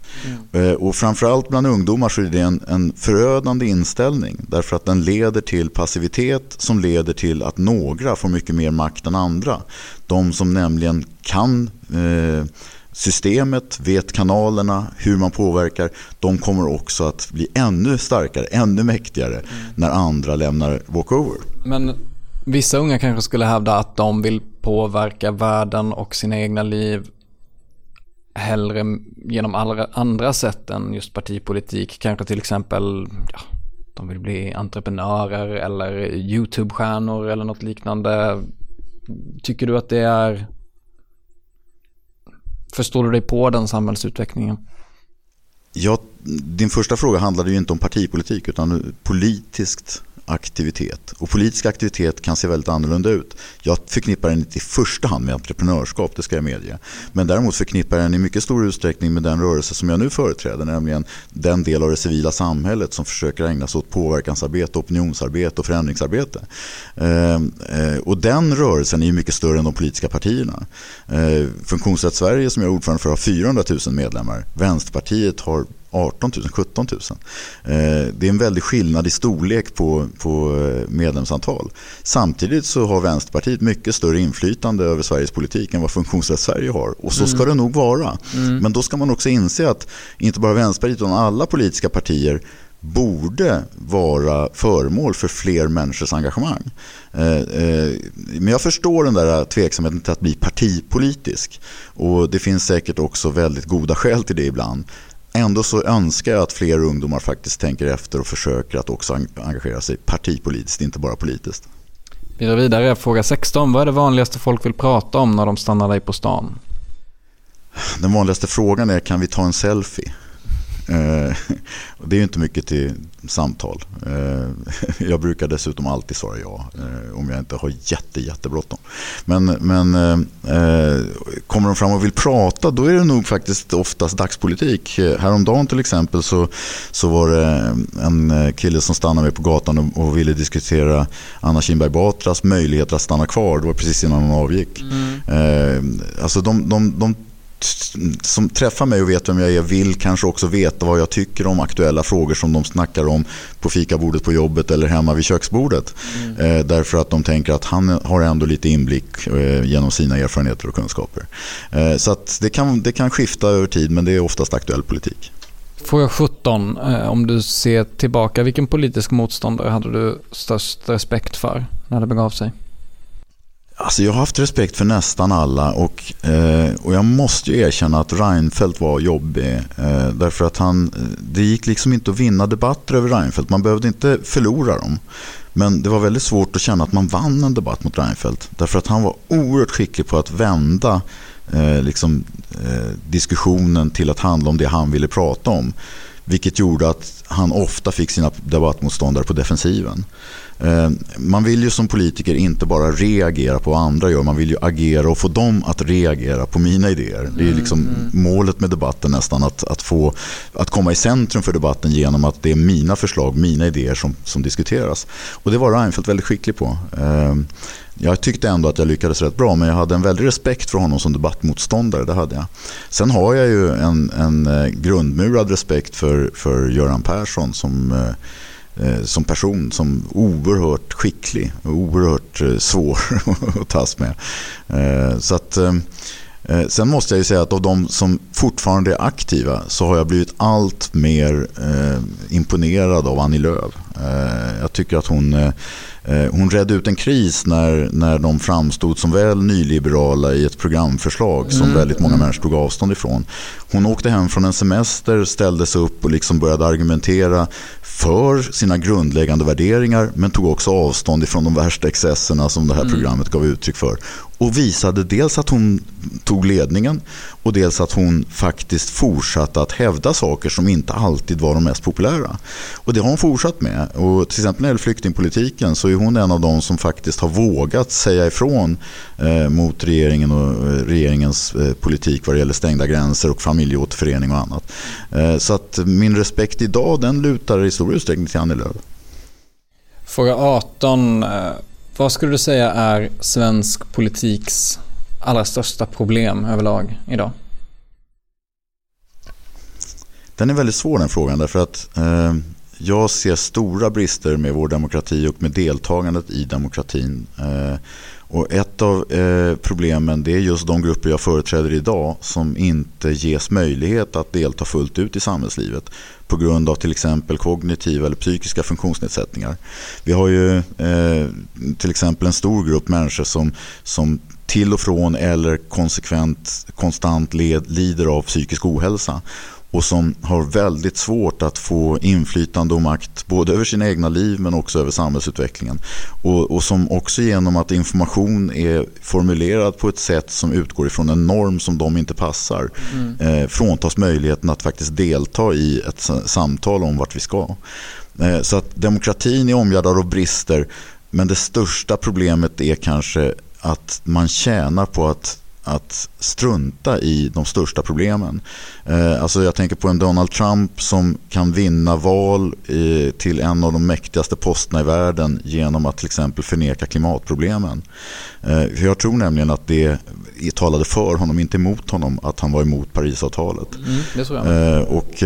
Mm. Och framförallt bland ungdomar så är det en, en förödande inställning därför att den leder till passivitet som leder till att några får mycket mer makt än andra. De som nämligen kan eh, systemet, vet kanalerna, hur man påverkar, de kommer också att bli ännu starkare, ännu mäktigare mm. när andra lämnar walkover. Men vissa unga kanske skulle hävda att de vill påverka världen och sina egna liv hellre genom alla andra sätt än just partipolitik. Kanske till exempel, ja, de vill bli entreprenörer eller YouTube-stjärnor eller något liknande. Tycker du att det är Förstår du dig på den samhällsutvecklingen? Ja, din första fråga handlade ju inte om partipolitik utan politiskt aktivitet. Och politisk aktivitet kan se väldigt annorlunda ut. Jag förknippar den inte i första hand med entreprenörskap, det ska jag medge. Men däremot förknippar jag den i mycket stor utsträckning med den rörelse som jag nu företräder, nämligen den del av det civila samhället som försöker ägna sig åt påverkansarbete, opinionsarbete och förändringsarbete. Ehm, eh, och den rörelsen är mycket större än de politiska partierna. Eh, Funktionsrätt Sverige som jag är ordförande för har 400 000 medlemmar. Vänsterpartiet har 18 000, 17 000. Det är en väldig skillnad i storlek på, på eh, medlemsantal. Samtidigt så har Vänsterpartiet mycket större inflytande över Sveriges politik än vad Funktionsrätt Sverige har. Och så ska mm. det nog vara. Mm. Men då ska man också inse att inte bara Vänsterpartiet utan alla politiska partier borde vara föremål för fler människors engagemang. Eh, eh, men jag förstår den där tveksamheten till att bli partipolitisk. Och det finns säkert också väldigt goda skäl till det ibland. Ändå så önskar jag att fler ungdomar faktiskt tänker efter och försöker att också engagera sig partipolitiskt, inte bara politiskt. Vi går vidare. Fråga 16. Vad är det vanligaste folk vill prata om när de stannar dig på stan? Den vanligaste frågan är kan vi ta en selfie? Eh, det är ju inte mycket till samtal. Eh, jag brukar dessutom alltid svara ja eh, om jag inte har jätte, jättebråttom. Men, men kommer de fram och vill prata då är det nog faktiskt oftast dagspolitik. Häromdagen till exempel så, så var det en kille som stannade mig på gatan och, och ville diskutera Anna Kinberg Batras möjligheter att stanna kvar. Det var precis innan hon avgick. Mm. Alltså de, de, de som träffar mig och vet vem jag är vill kanske också veta vad jag tycker om aktuella frågor som de snackar om på fikabordet på jobbet eller hemma vid köksbordet. Mm. Eh, därför att de tänker att han har ändå lite inblick eh, genom sina erfarenheter och kunskaper. Eh, så att det, kan, det kan skifta över tid men det är oftast aktuell politik. Fråga 17. Eh, om du ser tillbaka, vilken politisk motståndare hade du störst respekt för när det begav sig? Alltså jag har haft respekt för nästan alla och, eh, och jag måste ju erkänna att Reinfeldt var jobbig. Eh, därför att han, det gick liksom inte att vinna debatter över Reinfeldt. Man behövde inte förlora dem. Men det var väldigt svårt att känna att man vann en debatt mot Reinfeldt. Därför att han var oerhört skicklig på att vända eh, liksom, eh, diskussionen till att handla om det han ville prata om. Vilket gjorde att han ofta fick sina debattmotståndare på defensiven. Eh, man vill ju som politiker inte bara reagera på vad andra gör, man vill ju agera och få dem att reagera på mina idéer. Det är liksom mm. målet med debatten nästan, att, att, få, att komma i centrum för debatten genom att det är mina förslag, mina idéer som, som diskuteras. Och det var Reinfeldt väldigt skicklig på. Eh, jag tyckte ändå att jag lyckades rätt bra men jag hade en väldig respekt för honom som debattmotståndare. Det hade jag. Sen har jag ju en, en eh, grundmurad respekt för, för Göran Persson som Eh, som person som oerhört skicklig och oerhört eh, svår att tas med. Eh, så att, sen måste jag ju säga att av de som fortfarande är aktiva så har jag blivit allt mer imponerad av Annie Lööf. Jag tycker att hon hon redde ut en kris när, när de framstod som väl nyliberala i ett programförslag som mm. väldigt många människor tog avstånd ifrån. Hon åkte hem från en semester, ställde sig upp och liksom började argumentera för sina grundläggande värderingar men tog också avstånd ifrån de värsta excesserna som det här mm. programmet gav uttryck för. Och visade dels att hon tog ledningen och dels att hon faktiskt fortsatte att hävda saker som inte alltid var de mest populära. Och det har hon fortsatt med. Och till exempel när det gäller flyktingpolitiken så är hon en av de som faktiskt har vågat säga ifrån eh, mot regeringen och eh, regeringens eh, politik vad det gäller stängda gränser och familjeåterförening och annat. Eh, så att min respekt idag den lutar i stor utsträckning till Annie Lööf. Fråga 18. Eh, vad skulle du säga är svensk politiks allra största problem överlag idag? Den är väldigt svår den frågan därför att eh, jag ser stora brister med vår demokrati och med deltagandet i demokratin. Eh, och ett av eh, problemen det är just de grupper jag företräder idag som inte ges möjlighet att delta fullt ut i samhällslivet på grund av till exempel kognitiva eller psykiska funktionsnedsättningar. Vi har ju eh, till exempel en stor grupp människor som, som till och från eller konsekvent konstant led, lider av psykisk ohälsa och som har väldigt svårt att få inflytande och makt både över sina egna liv men också över samhällsutvecklingen. Och, och, som också genom att information är formulerad på ett sätt som utgår ifrån en norm som de inte passar mm. eh, fråntas möjligheten att faktiskt delta i ett samtal om vart vi ska. Eh, så att demokratin är omgärdad av brister men det största problemet är kanske att man tjänar på att att strunta i de största problemen. Eh, alltså jag tänker på en Donald Trump som kan vinna val eh, till en av de mäktigaste posterna i världen genom att till exempel förneka klimatproblemen. Eh, jag tror nämligen att det talade för honom, inte emot honom, att han var emot Parisavtalet. Mm, och,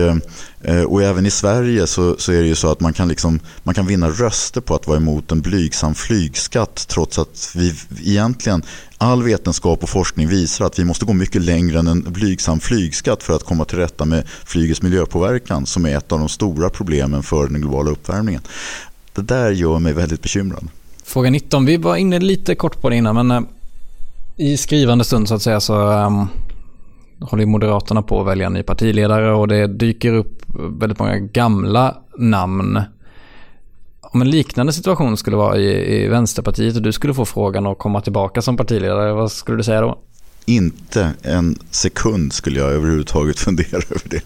och även i Sverige så, så, är det ju så att man kan, liksom, man kan vinna röster på att vara emot en blygsam flygskatt trots att vi egentligen All vetenskap och forskning visar att vi måste gå mycket längre än en blygsam flygskatt för att komma till rätta med flygets miljöpåverkan som är ett av de stora problemen för den globala uppvärmningen. Det där gör mig väldigt bekymrad. Fråga 19, vi var inne lite kort på det innan men eh, i skrivande stund så att säga så um, håller Moderaterna på att välja en ny partiledare och det dyker upp väldigt många gamla namn. Om en liknande situation skulle vara i, i Vänsterpartiet och du skulle få frågan att komma tillbaka som partiledare, vad skulle du säga då? Inte en sekund skulle jag överhuvudtaget fundera över det.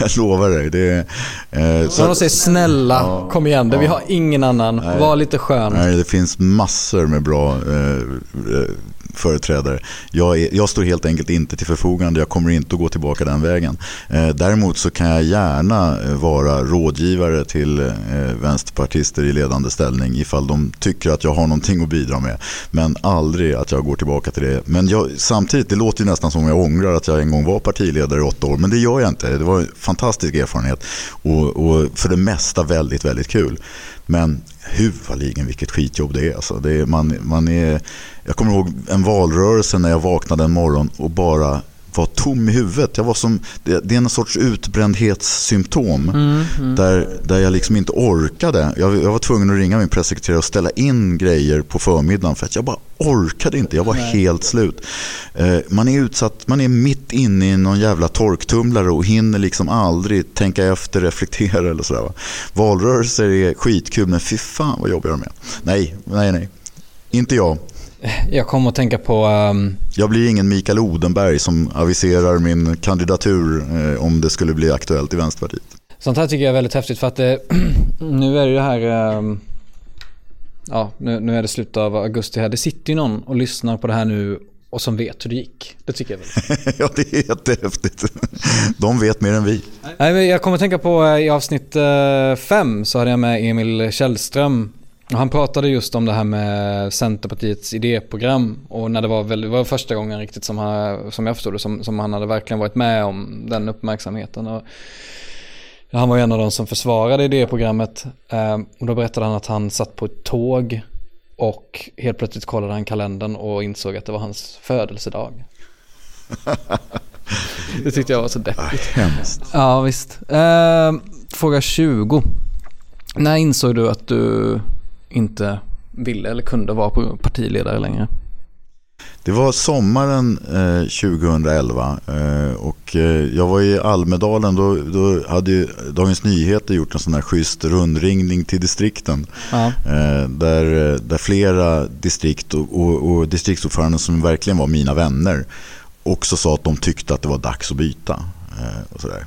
Jag lovar dig. Det, eh, så de säger snälla, ja, kom igen, ja, vi har ingen annan, nej, var lite skön. Nej, det finns massor med bra eh, eh företrädare. Jag, är, jag, står helt enkelt inte till förfogande. Jag kommer inte att gå tillbaka den vägen. Eh, däremot så kan jag gärna eh, vara rådgivare till eh, vänsterpartister i ledande ställning ifall de tycker att jag har någonting att bidra med. Men aldrig att jag går tillbaka till det. Men jag, samtidigt, det låter ju nästan som jag ångrar att jag en gång var partiledare i åtta år. Men det gör jag inte. Det var en fantastisk erfarenhet och, och för det mesta väldigt, väldigt kul. Men huvaligen vilket skitjobb det är. Alltså det är, man, man är. Jag kommer ihåg en valrörelse när jag vaknade en morgon och bara var tom i huvudet. Jag var som, det, det är en sorts utbrändhetssymptom. Mm, mm. Där, där jag liksom inte orkade. Jag, jag, var tvungen att ringa min pressekreterare och ställa in grejer på förmiddagen. För att jag bara orkade inte. Jag var Nej. helt slut. Eh, man är utsatt, man är mitt inne i någon jävla torktumlare och hinner liksom aldrig tänka efter, reflektera eller sådär. Va? Valrörelser är skitkul men fy fan vad jobbar jag med. Nej, nej, nej. Inte jag. Jag kommer att tänka på... Um... Jag blir ingen Mikael Odenberg som aviserar min kandidatur eh, om det skulle bli aktuellt i Vänsterpartiet. Sånt här tycker jag är väldigt häftigt för att det, nu är det här... Um... Ja, nu, nu är det slutet av augusti här. Det sitter ju någon och lyssnar på det här nu och som vet hur det gick. Det tycker jag väl. ja, det är jättehäftigt. De vet mer än vi. Nej, jag kommer att tänka på eh, i avsnitt eh, fem så hade jag med Emil Källström han pratade just om det här med Centerpartiets idéprogram och när det var, väl, det var första gången riktigt som, han, som jag förstod det som, som han hade verkligen varit med om den uppmärksamheten. Och han var en av de som försvarade idéprogrammet eh, och då berättade han att han satt på ett tåg och helt plötsligt kollade han kalendern och insåg att det var hans födelsedag. det tyckte jag var så deppigt. Ja, visst. Eh, fråga 20. När insåg du att du inte ville eller kunde vara partiledare längre? Det var sommaren eh, 2011 eh, och eh, jag var i Almedalen. Då, då hade ju Dagens Nyheter gjort en sån här schysst rundringning till distrikten. Ja. Eh, där, där flera distrikt och, och, och distriktsordförande som verkligen var mina vänner också sa att de tyckte att det var dags att byta. Eh, och sådär.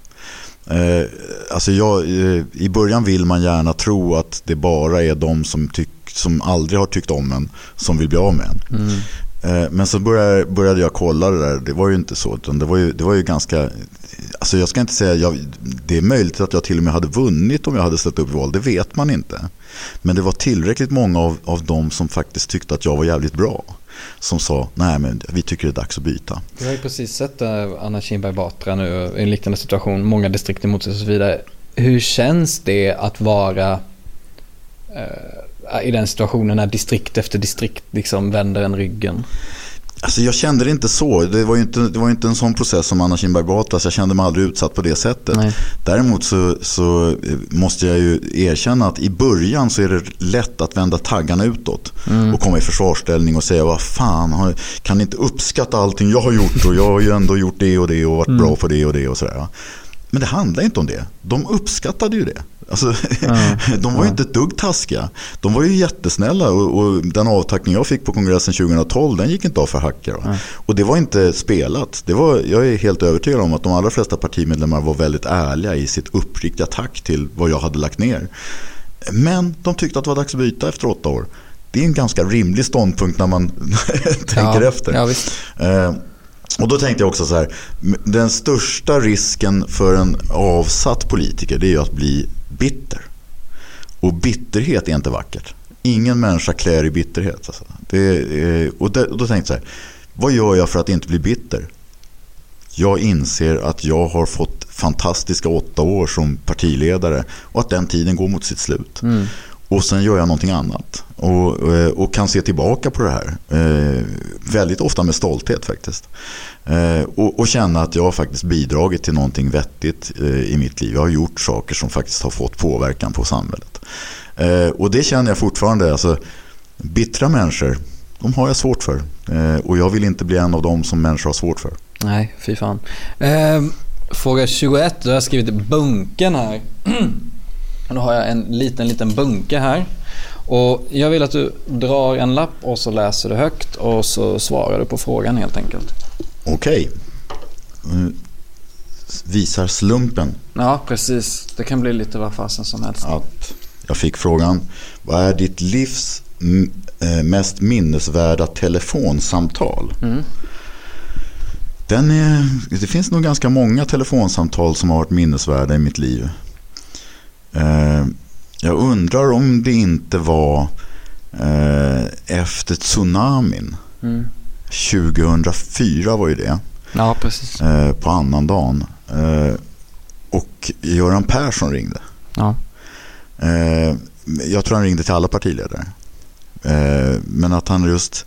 Eh, alltså jag, eh, I början vill man gärna tro att det bara är de som, tyck, som aldrig har tyckt om en som vill bli av med en. Mm. Eh, men så började, började jag kolla det där. Det var ju inte så. Utan det, var ju, det var ju ganska... Alltså jag ska inte säga... Jag, det är möjligt att jag till och med hade vunnit om jag hade ställt upp i val. Det vet man inte. Men det var tillräckligt många av, av dem som faktiskt tyckte att jag var jävligt bra som sa nej men vi tycker det är dags att byta. Vi har ju precis sett eh, Anna Kinberg Batra nu eh, i en liknande situation, många distrikt emot sig och så vidare. Hur känns det att vara eh, i den situationen när distrikt efter distrikt liksom vänder en ryggen? Alltså jag kände det inte så. Det var ju inte, det var inte en sån process som Anna Kinberg Batra. Jag kände mig aldrig utsatt på det sättet. Nej. Däremot så, så måste jag ju erkänna att i början så är det lätt att vända taggarna utåt. Och komma i försvarsställning och säga vad fan, kan ni inte uppskatta allting jag har gjort? Och jag har ju ändå gjort det och det och varit bra på det och det och sådär. Men det handlar inte om det. De uppskattade ju det. Alltså, de var ju inte ett dugg taskiga. De var ju jättesnälla och, och den avtackning jag fick på kongressen 2012 den gick inte av för hackar. va. Och det var inte spelat. Det var, jag är helt övertygad om att de allra flesta partimedlemmar var väldigt ärliga i sitt uppriktiga tack till vad jag hade lagt ner. Men de tyckte att det var dags att byta efter åtta år. Det är en ganska rimlig ståndpunkt när man tänker Ja, efter. ja. Eh, och då tänkte jag också så här, den största risken för en avsatt politiker det är ju att bli bitter. Och bitterhet är inte vackert. Ingen människa klär i bitterhet. Alltså. Det, och, det, och då tänkte jag så här, vad gör jag för att inte bli bitter? Jag inser att jag har fått fantastiska åtta år som partiledare och att den tiden går mot sitt slut. Mm. Och sen gör jag någonting annat och, eh, och kan se tillbaka på det här. Eh, väldigt ofta med stolthet faktiskt. Eh, och, och känna att jag har faktiskt bidragit till någonting vettigt eh, i mitt liv. Jag har gjort saker som faktiskt har fått påverkan på samhället. Eh, och det känner jag fortfarande. Alltså, bittra människor, de har jag svårt för. Eh, och jag vill inte bli en av dem som människor har svårt för. Nej, fy fan. Fråga 21, då har jag skrivit bunken här. Och då har jag en liten, liten bunke här. Och jag vill att du drar en lapp och så läser du högt och så svarar du på frågan helt enkelt. Okej. Eh, Visar slumpen Ja, precis. Det kan bli lite vad fasen som helst. att jag fick frågan Vad är ditt livs mm, eh, mest minnesvärda telefonsamtal? Den är, det finns nog ganska många telefonsamtal som har varit minnesvärda i mitt liv. Eh, jag undrar om det inte var eh, efter tsunamin. 2004 var ju det Ja, precis. eh, på annandagen. Och Göran Persson ringde. Ja. Jag tror han ringde till alla partiledare. Men att han just...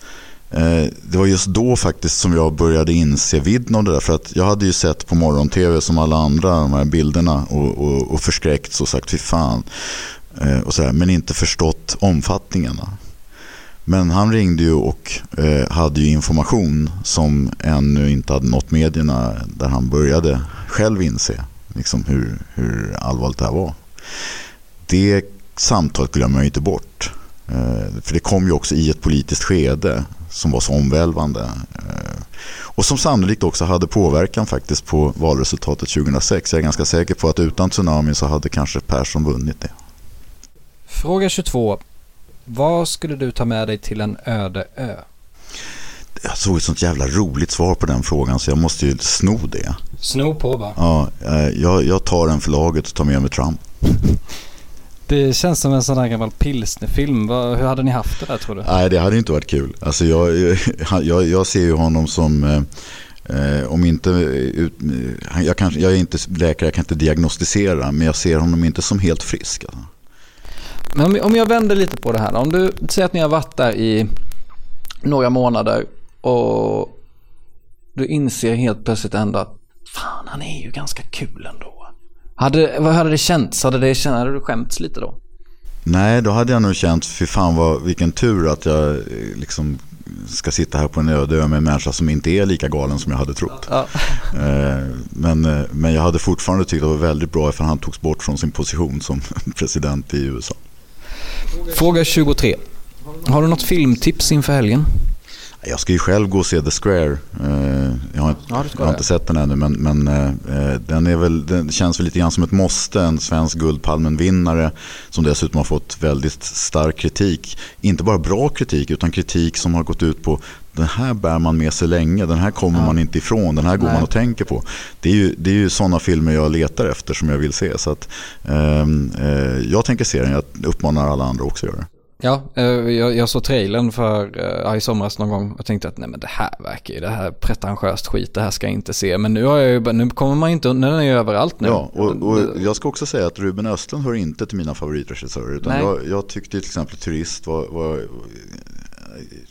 Eh, det var just då faktiskt som jag började inse vidden av det där. För att jag hade ju sett på morgon-tv som alla andra de här bilderna och, och, och förskräckts och sagt fy fan. Eh, och så här, men inte förstått omfattningarna. Men han ringde ju och eh, hade ju information som ännu inte hade nått medierna där han började själv inse liksom hur, hur allvarligt det här var. Det samtalet glömmer jag inte bort. För det kom ju också i ett politiskt skede som var så omvälvande. Eh, och som sannolikt också hade påverkan faktiskt på valresultatet 2006. Jag är ganska säker på att utan tsunamin så hade kanske Persson vunnit det. Fråga 22. Vad skulle du ta med dig till en öde ö? Jag såg ett sånt jävla roligt svar på den frågan så jag måste ju sno det. Sno på bara. Ja, eh, jag, jag tar den för laget och tar med mig Trump. Det känns som en sån där gammal pilsnerfilm. Hur hade ni haft det där tror du? Nej, det hade inte varit kul. Alltså jag, jag, jag ser ju honom som, eh, eh, om inte, ut, eh, jag, kan, jag är inte läkare, jag kan inte diagnostisera, men jag ser honom inte som helt frisk. Alltså. Men om, om jag vänder lite på det här. Om du säger att ni har varit där i några månader och du inser helt plötsligt ändå att fan, han är ju ganska kul ändå. Hade, vad hade det känts? Hade, det, hade du skämts lite då? Nej, då hade jag nog känt, fy fan vad, vilken tur att jag eh, liksom ska sitta här på en öde ö med en människa som inte är lika galen som jag hade trott. Ja. Eh, Men, eh, men jag hade fortfarande tyckt att det var väldigt bra för han togs bort från sin position som president i USA. Fråga 23. Har du något filmtips inför helgen? Jag ska ju själv gå och se The Square. Eh, Jag har, Ja, jag har inte sett den ännu men, men eh, den, är väl, den känns väl lite grann som ett måste. En svensk Guldpalmen-vinnare som dessutom har fått väldigt stark kritik. Inte bara bra kritik utan kritik som har gått ut på den här bär man med sig länge, den här kommer man inte ifrån, den här går Nej. man och tänker på. Det är ju, det är ju sådana filmer jag letar efter som jag vill se. Så att, ehm, eh, jag tänker se den, jag uppmanar alla andra också att göra det. Ja, eh, jag, jag såg trailern för uh, i somras någon gång och tänkte att nej men det här verkar ju, det här pretentiöst skit, det här ska jag inte se. Men nu, har jag ju, nu kommer man inte, nu är den ju överallt nu. Ja, och, och jag ska också säga att Ruben Östlund hör inte till mina favoritregissörer. Utan jag, jag, tyckte till exempel Turist var, var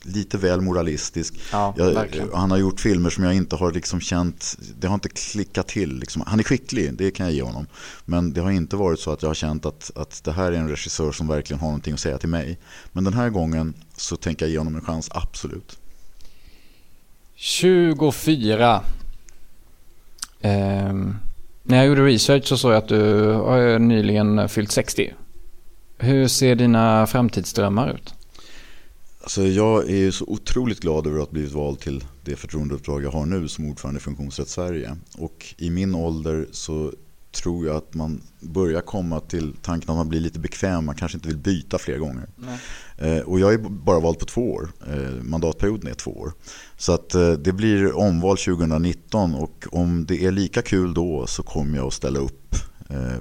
lite väl moralistisk. Ja, jag, han har gjort filmer som jag inte har liksom känt, det har inte klickat till. Liksom. Han är skicklig, det kan jag ge honom. Men det har inte varit så att jag har känt att, att det här är en regissör som verkligen har någonting att säga till mig. Men den här gången så tänker jag ge honom en chans, absolut. 24. Eh, när jag gjorde research så såg jag att du har nyligen fyllt 60. Hur ser dina framtidsdrömmar ut? Alltså jag är så otroligt glad över att ha blivit vald till det förtroendeuppdrag jag har nu som ordförande i Funktionsrätt Sverige. Och i min ålder så tror jag att man börjar komma till tanken att man blir lite bekväm. Man kanske inte vill byta fler gånger. Eh, och jag är bara vald på två år. Eh, mandatperioden är två år. Så att eh, det blir omval 2019 och om det är lika kul då så kommer jag att ställa upp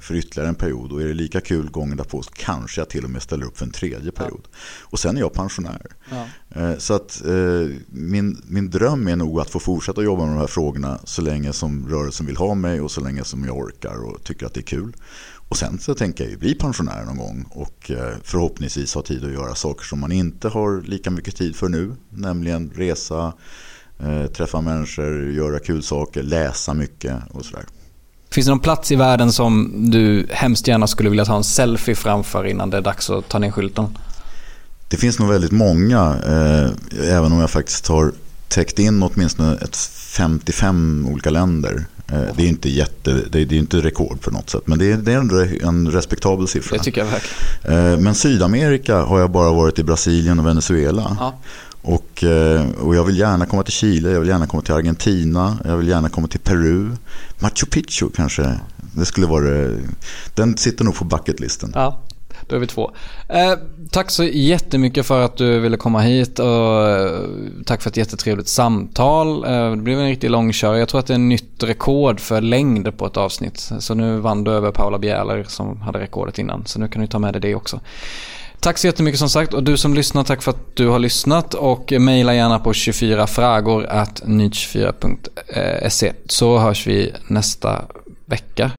för ytterligare en period. Och är det lika kul gången därpå så kanske jag till och med ställer upp för en tredje period. Ja. Och sen är jag pensionär. Ja. Eh, så att eh, min, min dröm är nog att få fortsätta jobba med de här frågorna så länge som rörelsen vill ha mig och så länge som jag orkar och tycker att det är kul. Och sen så tänker jag ju bli pensionär någon gång och förhoppningsvis ha tid att göra saker som man inte har lika mycket tid för nu. Nämligen resa, träffa människor, göra kul saker, läsa mycket och sådär. Finns det någon plats i världen som du hemskt gärna skulle vilja ta en selfie framför innan det är dags att ta ner skylten? Det finns nog väldigt många, eh, även om jag faktiskt har täckt in åtminstone ett 55 olika länder. Eh, det är inte jätte, det är, inte rekord på något sätt, men det är, det är en, en respektabel siffra. Det tycker jag verkligen. Eh, men Sydamerika har jag bara varit i Brasilien och Venezuela. Ja. Och, eh, och jag vill gärna komma till Chile, jag vill gärna komma till Argentina, jag vill gärna komma till Peru. Machu Picchu kanske, det skulle vara Den sitter nog på bucketlisten. Ja, då är vi två. Eh, tack så jättemycket för att du ville komma hit och eh, tack för ett jättetrevligt samtal. Eh, det blev en riktig långkörare. Jag tror att det är en nytt rekord för längd på ett avsnitt. Så nu vann du över Paula Bjäler som hade rekordet innan. Så nu kan du ta med dig det också. Tack så jättemycket som sagt och du som lyssnar, tack för att du har lyssnat och mejla gärna på 24fragor.ny24.se så hörs vi nästa vecka.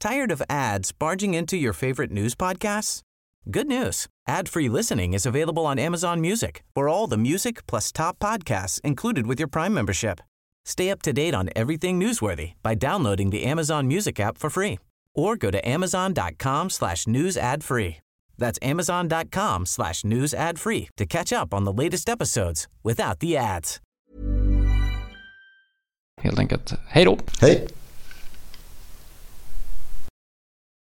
Tired of ads barging into your favorite news podcasts? Good news. Ad-free listening is available on Amazon Music for all the music plus top podcasts included with your Prime membership. Stay up to date on everything newsworthy by downloading the Amazon Music app for free or go to amazon.com slash news ad free. That's amazon.com slash news ad free to catch up on the latest episodes without the ads. Helt enkelt. Hej då! Hej!